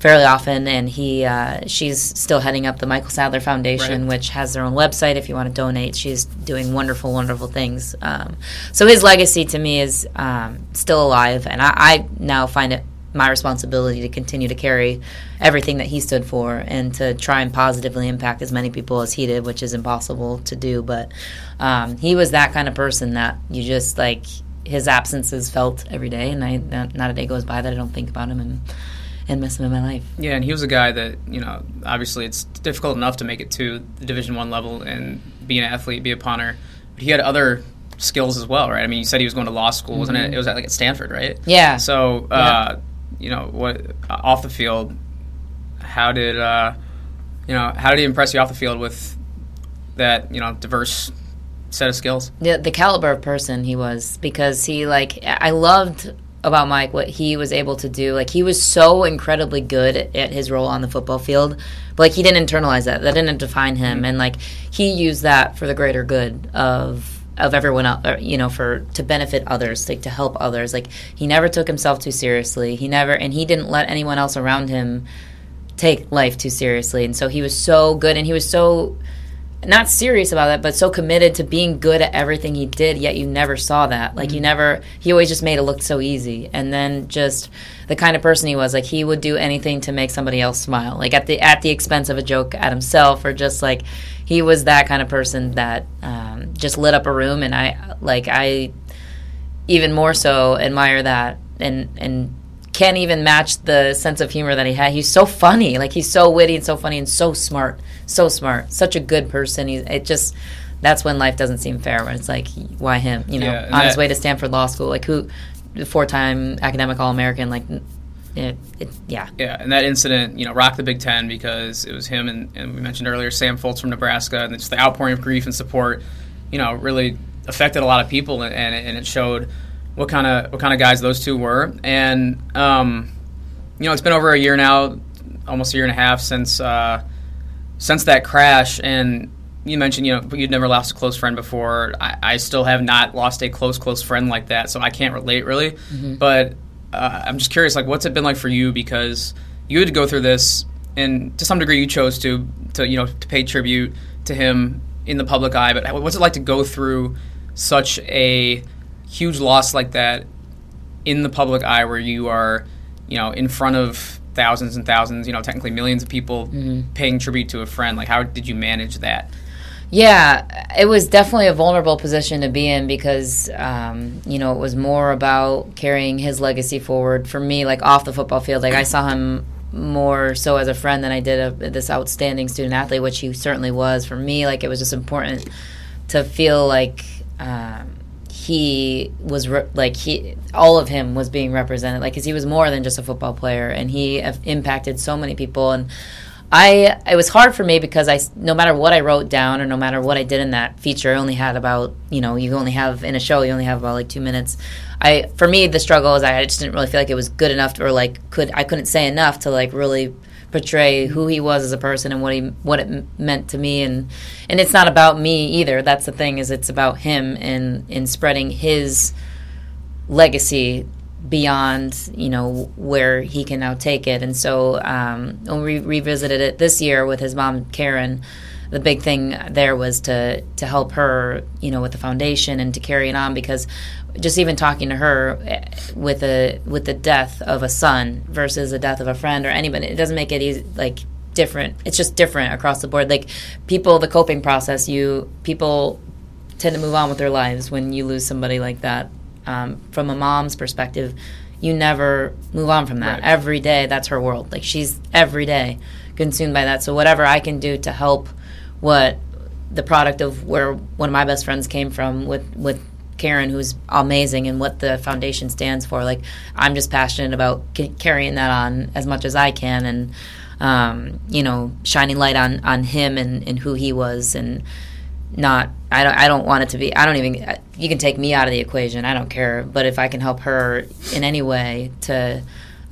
Fairly often, and he uh, she's still heading up the Michael Sadler Foundation, right. which has their own website. If you want to donate, she's doing wonderful, wonderful things. Um, so his legacy to me is um, still alive, and I, I now find it my responsibility to continue to carry everything that he stood for and to try and positively impact as many people as he did, which is impossible to do. But um, he was that kind of person that you just like his absence is felt every day, and I not a day goes by that I don't think about him and and miss him in my life. Yeah, and he was a guy that you know obviously it's difficult enough to make it to the Division One level and be an athlete, be a punter, but he had other skills as well, right? I mean, you said he was going to law school, wasn't mm-hmm. it? It was at, like at Stanford, right? Yeah. So. Uh, yeah you know what off the field how did uh, you know how did he impress you off the field with that you know diverse set of skills? The, the caliber of person he was because he like i loved about mike what he was able to do. Like he was so incredibly good at his role on the football field but like he didn't internalize that. That didn't define him. Mm-hmm. and like he used that for the greater good of of everyone else, uh, you know, for to benefit others, like to help others. Like he never took himself too seriously. He never, and he didn't let anyone else around him take life too seriously. And so he was so good, and he was so not serious about that, but so committed to being good at everything he did. Yet you never saw that. Like mm-hmm. you never. He always just made it look so easy, and then just the kind of person he was. Like he would do anything to make somebody else smile, like at the at the expense of a joke at himself, or just like he was that kind of person that um, just lit up a room, and I like I even more so admire that, and and can't even match the sense of humor that he had. He's so funny, like he's so witty and so funny and so smart, so smart, such a good person. He's it just that's when life doesn't seem fair. When it's like, why him? You know, yeah, on that, his way to Stanford Law School, like who, four time academic All American, like it, it, yeah. Yeah, and that incident, you know, rocked the Big Ten because it was him and, and we mentioned earlier Sam Foltz from Nebraska, and just the outpouring of grief and support, you know, really affected a lot of people, and, and it showed what kind of what kind of guys those two were. And um, you know, it's been over a year now, almost a year and a half since uh, since that crash, and you mentioned you know you'd never lost a close friend before. I, I, still have not lost a close close friend like that, so I can't relate really. Mm-hmm. But uh, I'm just curious, like, what's it been like for you? Because you had to go through this, and to some degree, you chose to, to you know, to pay tribute to him in the public eye. But what's it like to go through such a huge loss like that in the public eye, where you are, you know, in front of thousands and thousands, you know, technically millions of people mm-hmm. paying tribute to a friend? Like, how did you manage that? Yeah, it was definitely a vulnerable position to be in because, um, you know, it was more about carrying his legacy forward. For me, like off the football field, like I saw him more so as a friend than I did a, this outstanding student athlete, which he certainly was. For me, like it was just important to feel like um, he was re- like he all of him was being represented, like because he was more than just a football player, and he impacted so many people and I it was hard for me because I no matter what I wrote down or no matter what I did in that feature, I only had about you know you only have in a show you only have about like two minutes. I for me the struggle is I just didn't really feel like it was good enough to, or like could I couldn't say enough to like really portray who he was as a person and what he what it meant to me and and it's not about me either. That's the thing is it's about him and in spreading his legacy beyond you know where he can now take it and so um, when we revisited it this year with his mom karen the big thing there was to to help her you know with the foundation and to carry it on because just even talking to her eh, with a with the death of a son versus the death of a friend or anybody it doesn't make it easy like different it's just different across the board like people the coping process you people tend to move on with their lives when you lose somebody like that. Um, from a mom's perspective, you never move on from that. Right. Every day, that's her world. Like she's every day consumed by that. So whatever I can do to help what the product of where one of my best friends came from with with Karen, who's amazing, and what the foundation stands for. Like I'm just passionate about c- carrying that on as much as I can, and um, you know, shining light on on him and, and who he was, and not. I don't. I don't want it to be. I don't even. You can take me out of the equation. I don't care. But if I can help her in any way to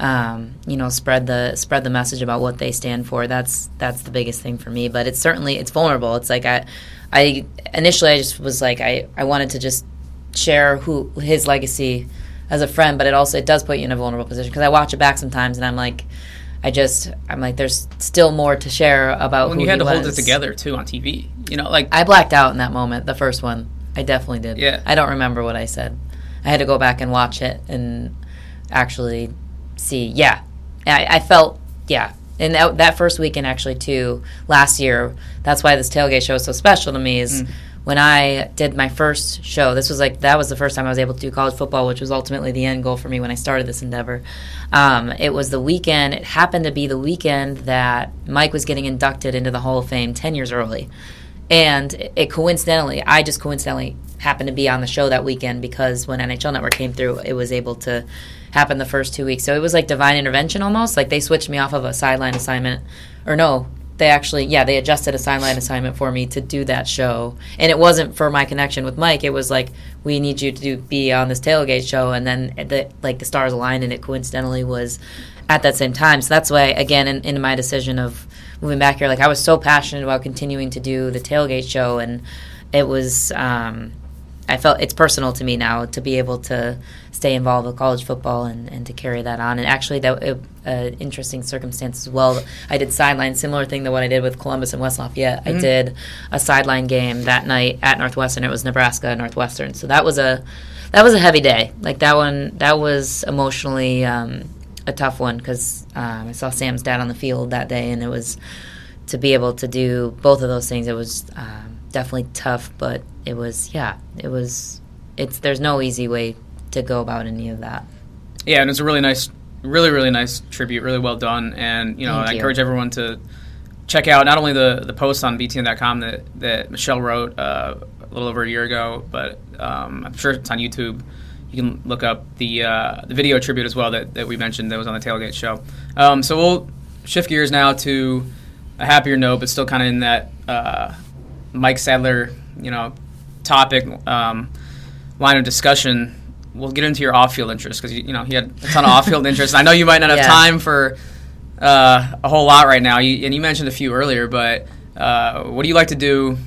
um, you know, spread the spread the message about what they stand for. That's that's the biggest thing for me. But it's certainly it's vulnerable. It's like I, I initially I just was like I I wanted to just share who his legacy as a friend, but it also it does put you in a vulnerable position because I watch it back sometimes and I'm like. I just, I'm like, there's still more to share about when who you had to hold it together too on TV. You know, like I blacked out in that moment, the first one. I definitely did. Yeah. I don't remember what I said. I had to go back and watch it and actually see. Yeah. I, I felt, yeah. And that, that first weekend, actually, too, last year, that's why this tailgate show is so special to me, is when I did my first show. This was like, that was the first time I was able to do college football, which was ultimately the end goal for me when I started this endeavor. Um, it was the weekend, it happened to be the weekend that Mike was getting inducted into the Hall of Fame 10 years early. And it, coincidentally, I just coincidentally happened to be on the show that weekend because when NHL Network came through, it was able to happen the first two weeks. So it was like divine intervention almost. Like they switched me off of a sideline assignment, or no, they actually, yeah, they adjusted a sideline assignment for me to do that show. And it wasn't for my connection with Mike. It was like we need you to do, be on this tailgate show, and then the like the stars aligned, and it coincidentally was at that same time. So that's why, again, in, in my decision of moving back here, like I was so passionate about continuing to do the tailgate show, and it was. Um, I felt it's personal to me now to be able to stay involved with college football and, and to carry that on. And actually, that uh, uh, interesting circumstance as well. I did sideline similar thing to what I did with Columbus and West Lafayette. I did a sideline game that night at Northwestern. It was Nebraska Northwestern. So that was a that was a heavy day. Like that one, that was emotionally um, a tough one because um, I saw Sam's dad on the field that day, and it was to be able to do both of those things. It was um, definitely tough, but it was yeah, it was. It's there's no easy way to go about any of that. Yeah, and it's a really nice, really really nice tribute, really well done, and you know Thank I you. encourage everyone to check out not only the the post on btn.com that that Michelle wrote uh, a little over a year ago, but um, I'm sure it's on YouTube. You can look up the uh, the video tribute as well that, that we mentioned that was on the tailgate show. Um, so we'll shift gears now to a happier note, but still kind of in that uh, Mike Sadler, you know, topic um, line of discussion. We'll get into your off-field interest because you, you know he had a ton of off-field interest. I know you might not have Yeah. time for uh, a whole lot right now, you, and you mentioned a few earlier. But uh, what do you like to do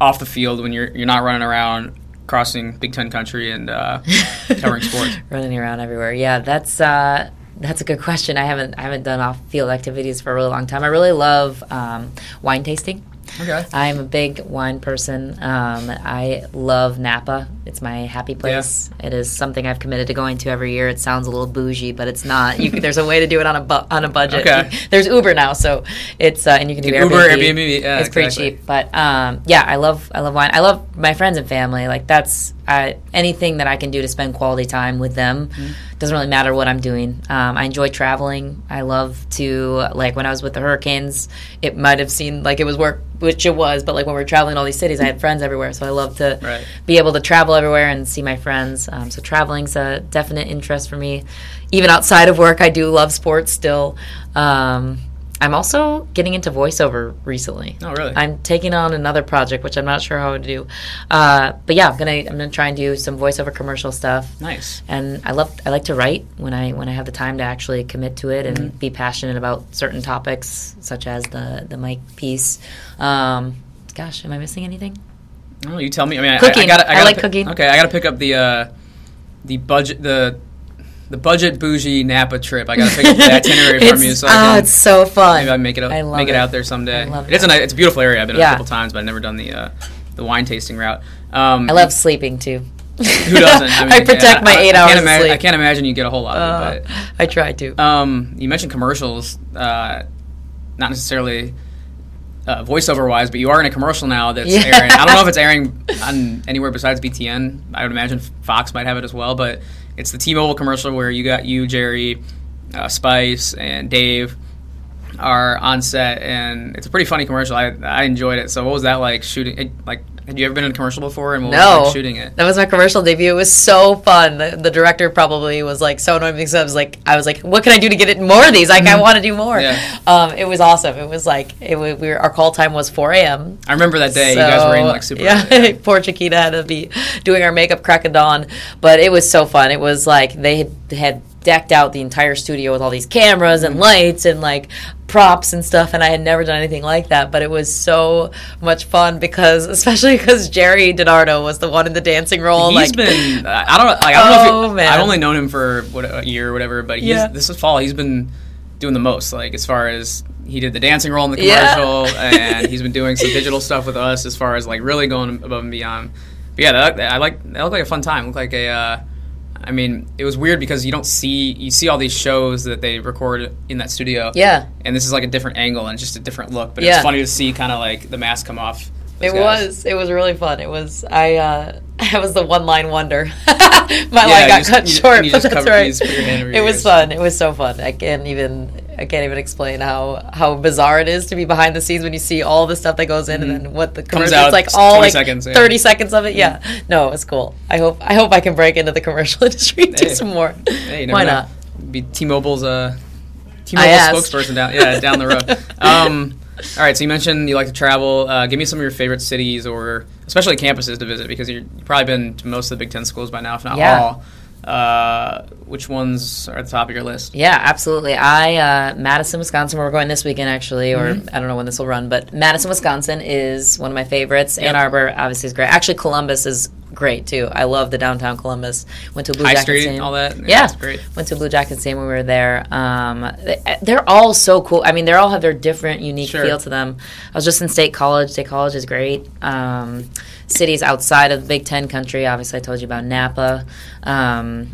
off the field when you're you're not running around crossing Big Ten country and uh, covering sports? Running around everywhere. Yeah, that's uh, that's a good question. I haven't I haven't done off field activities for a really long time. I really love um, wine tasting. Okay. I'm a big wine person. Um, I love Napa. It's my happy place. It is something I've committed to going to every year. It sounds a little bougie, but it's not. You, there's a way to do it on a bu- on a budget. Okay. There's Uber now, so it's uh, and you can do You can Airbnb. Uber, Airbnb, yeah, it's pretty cheap. But um, yeah, I love I love wine. I love my friends and family. Like that's uh, anything that I can do to spend quality time with them. Mm-hmm. Doesn't really matter what I'm doing. Um, I enjoy traveling. I love to like when I was with the Hurricanes. It might have seemed like it was work, which it was. But like when we were traveling all these cities, I had friends everywhere. So I love to Right. be able to travel everywhere and see my friends. Um, so traveling's a definite interest for me. Even outside of work, I do love sports still. Um, I'm also getting into voiceover recently. Oh, really? I'm taking on another project, which I'm not sure how to do. Uh, but yeah, I'm gonna I'm gonna try and do some voiceover commercial stuff. Nice. And I love I like to write when I when I have the time to actually commit to it and Mm-hmm. be passionate about certain topics, such as the the Mike piece. Um, gosh, am I missing anything? Oh, you tell me. I mean, I- I, Cooking. gotta, I gotta like pick- cooking. Okay, I got to pick up the uh, the budget the the budget bougie Napa trip. I got to pick up the itinerary from It's- you so oh, I it's so fun. maybe I make it up, I love make it, it. out there someday. I love It is a nice, it's a beautiful area. I've been Yeah. a couple times, but I've never done the uh, the wine tasting route. Um, I love sleeping too. who doesn't? I, mean, protect yeah, my I- eight I hours Can't ima- sleep. I can't imagine you get a whole lot Uh, of it. I try to. Um, you mentioned commercials. Uh, not necessarily uh, voiceover wise, but you are in a commercial now that's Yeah. airing. I don't know if it's airing on anywhere besides BTN. I would imagine Fox might have it as well, but it's the T-Mobile commercial where you got you, Jerry, uh, Spice, and Dave are on set, and it's a pretty funny commercial. I I enjoyed it. So what was that like shooting? Like, had you ever been in a commercial before? And what was it No. like shooting it? That was my commercial debut. It was so fun. The, the director probably was like so annoyed because I was like, I was like, what can I do to get it more of these? Like, I want to do more. Yeah. Um, it was awesome. It was like, it, wa- we were, our call time was 4 a.m. I remember that day. you guys were in like super. yeah, early. poor Chiquita had to be doing our makeup crack of dawn, but it was so fun. It was like they had, had decked out the entire studio with all these cameras and lights and like props and stuff, and I had never done anything like that. But it was so much fun because, especially because Jerry DiNardo was the one in the dancing role. He's like, been. I don't. Like, I don't know. Oh, If it, man. I've only known him for what a year or whatever, but he's, Yeah. this is fall. He's been doing the most. Like as far as he did the dancing role in the Yeah. commercial, and he's been doing some digital stuff with us as far as like really going above and beyond. But yeah, that, I like. That looked like a fun time. It looked like a. Uh, I mean, it was weird because you don't see you see all these shows that they record in that studio. yeah. And this is like a different angle and just a different look. But Yeah. it's funny to see kind of like the mask come off. It guys. was. It was really fun. It was. I. uh I was the one line wonder. My Yeah, line got just- cut you- short. you but that's right. you just put your hand over it was ears. fun. It was so fun. I can't even. I can't even explain how how bizarre it is to be behind the scenes when you see all the stuff that goes in and then what the commercial. out It's like all like seconds, yeah. thirty seconds of it. Yeah. No, it was cool. I hope. I hope I can break into the commercial industry and do some more. Hey, Why know. not? Be T-Mobile's uh, I T-Mobile's spokesperson down yeah down the road. Um, all right, so you mentioned you like to travel. Uh, give me some of your favorite cities or especially campuses to visit because you're, you've probably been to most of the Big Ten schools by now, if not Yeah. all. Uh, which ones are at the top of your list? Yeah, absolutely. I uh, Madison, Wisconsin. Where we're going this weekend, actually, or Mm-hmm. I don't know when this will run, but Madison, Wisconsin is one of my favorites. Yep. Ann Arbor obviously is great. Actually, Columbus is great too. I love the downtown Columbus. Went to Blue High Jackets Street, game. all that? Yeah, Yeah, that's great. Went to Blue Jackets game when we were there. Um, they, they're all so cool. I mean, they all have their different, unique Sure. feel to them. I was just in State College. State College is great. Um, cities outside of the Big Ten country. Obviously, I told you about Napa. Um,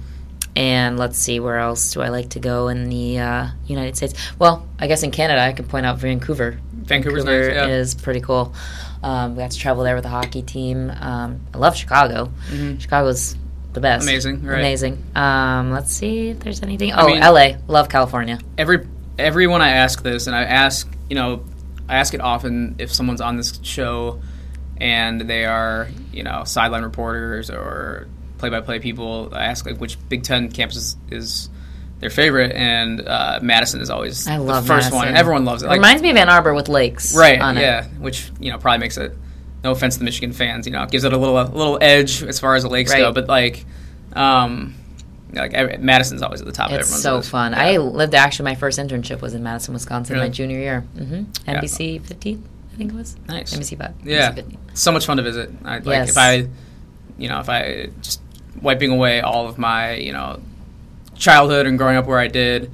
and let's see, where else do I like to go in the uh, United States? Well, I guess in Canada, I can point out Vancouver. Vancouver's Vancouver nice, yeah. is pretty cool. Um, we got to travel there with the hockey team. Um, I love Chicago. Chicago's the best. Mm-hmm. Amazing, right. Amazing. Um, let's see if there's anything. Oh, mean- LA. Love California. every everyone I ask this, and I ask, you know, I ask it often if someone's on this show and they are, you know, sideline reporters or play-by-play people. I ask like which Big Ten campus is their favorite, and uh, Madison is always I the love first one, Madison. and everyone loves it. Like, Reminds me of Ann Arbor with lakes. right? On it. yeah, which you know probably makes it. No offense to the Michigan fans, you know, gives it a little a little edge as far as the lakes go, but like. Um, like every- Madison's always at the top of It's so list. fun. Yeah. I lived actually. My first internship was in Madison, Wisconsin, Really? my junior year. hmm Yeah. NBC 15, I think it was. Nice. NBC 5. Yeah, NBC 15. so much fun to visit. I, like Yes. if I, you know, if I just wiping away all of my, you know, childhood and growing up where I did,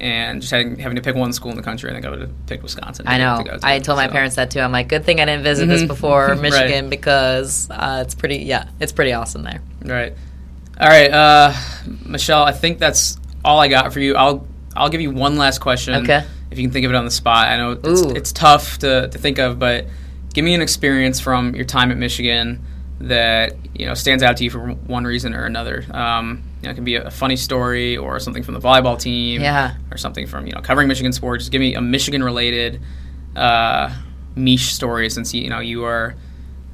and just having, having to pick one school in the country, I think I would have picked Wisconsin. I know. to go to. I told my parents that too. I'm like, good thing I didn't visit this Mhm. before Right. Michigan because uh, it's pretty. Yeah, it's pretty awesome there. Right. All right, uh, Michelle. I think that's all I got for you. I'll I'll give you one last question. Okay. If you can think of it on the spot, I know it's, it's tough to, to think of, but give me an experience from your time at Michigan that you know stands out to you for one reason or another. Um, you know, it can be a funny story or something from the volleyball team, Yeah. or something from you know covering Michigan sports. Just give me a Michigan related uh, niche story since you, know you are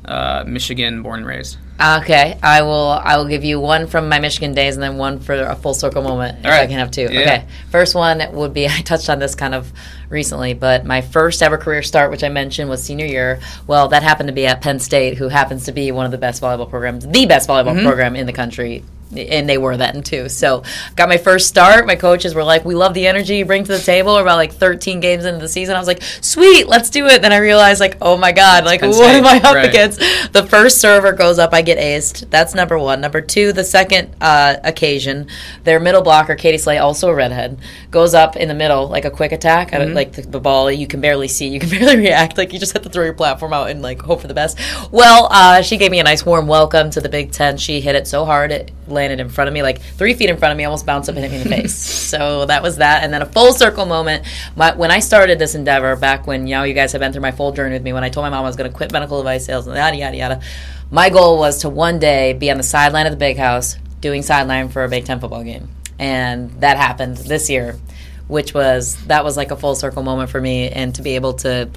uh, Michigan born and raised. Okay, I will. I will give you one from my Michigan days, and then one for a full circle moment. If All right. I can have two. Yeah. Okay, first one would be I touched on this kind of recently, but my first ever career start, which I mentioned, was senior year. Well, that happened to be at Penn State, who happens to be one of the best volleyball programs, the best volleyball Mm-hmm. program in the country. And they were then too. So, got my first start. My coaches were like, "We love the energy you bring to the table." We're about like 13 games into the season, I was like, "Sweet, let's do it." Then I realized, like, "Oh my god, like, Penn what State, am I up right. against?" The first server goes up, I get aced. That's number one. Number two, the second uh, occasion, their middle blocker, Katie Slay, also a redhead, goes up in the middle like a quick attack. Don't- Like the, the ball, you can barely see, you can barely react. Like you just have to throw your platform out and like hope for the best. Well, uh, she gave me a nice warm welcome to the Big Ten. She hit it so hard, it landed in front of me, like three feet in front of me, almost bounced up and hit me in the face. So that was that. And then a full circle moment. My, when I started this endeavor, back when you know you guys have been through my full journey with me, when I told my mom I was going to quit medical device sales and yada yada yada, my goal was to one day be on the sideline of the big house doing sideline for a Big Ten football game, and that happened this year, which was that was like a full circle moment for me, and to be able to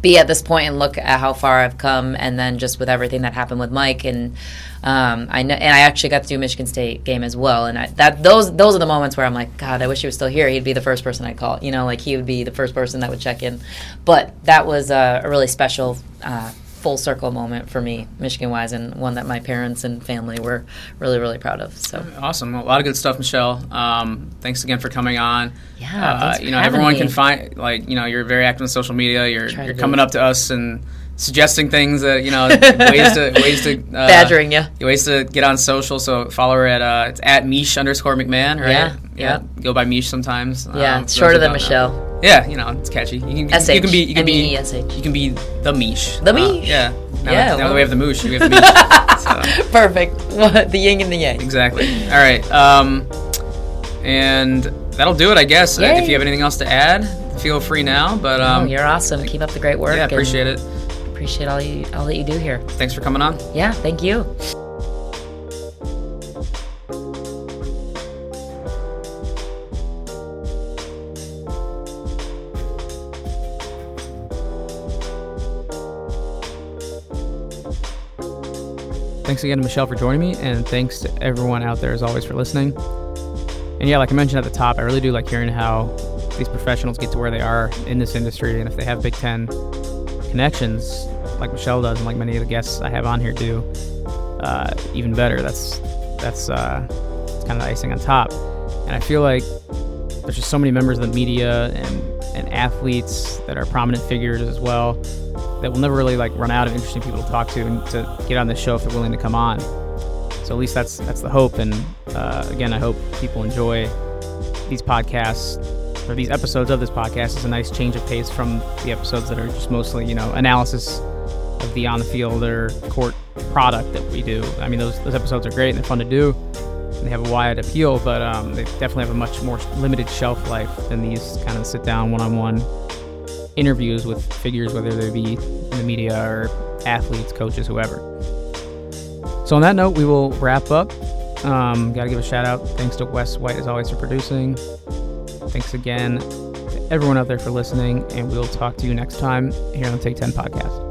be at this point and look at how far I've come, and then just with everything that happened with Mike, and um, I know, and I actually got to do a Michigan State game as well, and I, that those those are the moments where I'm like, God, I wish he was still here. He'd be the first person I'd call. You know, like he would be the first person that would check in. But that was a, a really special. Uh, full circle moment for me, Michigan wise, and one that my parents and family were really, really proud of. So awesome! Well, a lot of good stuff, Michelle. Um, thanks again for coming on. Yeah, uh, you know, everyone me. can find like you know you're very active on social media. You're you're coming up to us and suggesting things that you know ways to ways to uh, badgering you ways to get on social. So follow her at uh, it's at Mish underscore McMahon, right? Yeah, yeah. Go by Mish sometimes. Yeah, um, it's shorter than Michelle. Know. Yeah, you know it's catchy. You can, S-H, you can be you can be S-H. you can be the Mish. The Mish. Uh, yeah. Now, yeah. Now well. that we have the moosh, we have the Mish. so. Perfect. the yin and the yang. Exactly. All right. Um, and that'll do it, I guess. If you have anything else to add, feel free now. But um, oh, you're awesome. Keep up the great work. Yeah, appreciate it. Appreciate all you all that you do here. Thanks for coming on. Yeah, thank you. Thanks again to Michelle for joining me, and thanks to everyone out there as always for listening. And yeah, like I mentioned at the top, I really do like hearing how these professionals get to where they are in this industry, and if they have Big Ten connections, like Michelle does, and like many of the guests I have on here do, uh, even better. That's that's uh, kind of icing on top. And I feel like there's just so many members of the media and and athletes that are prominent figures as well that will never really like run out of interesting people to talk to and to get on the show if they're willing to come on. So at least that's that's the hope. And uh, again, I hope people enjoy these podcasts or these episodes of this podcast. is a nice change of pace from the episodes that are just mostly you know analysis of the on the field or court product that we do. I mean, those those episodes are great and they're fun to do. And they have a wide appeal, but um, they definitely have a much more limited shelf life than these kind of sit down one on one interviews with figures, whether they be in the media or athletes, coaches, whoever. So, on that note, we will wrap up. Um, Got to give a shout out. Thanks to Wes White, as always, for producing. Thanks again everyone out there for listening, and we'll talk to you next time here on the Take 10 podcast.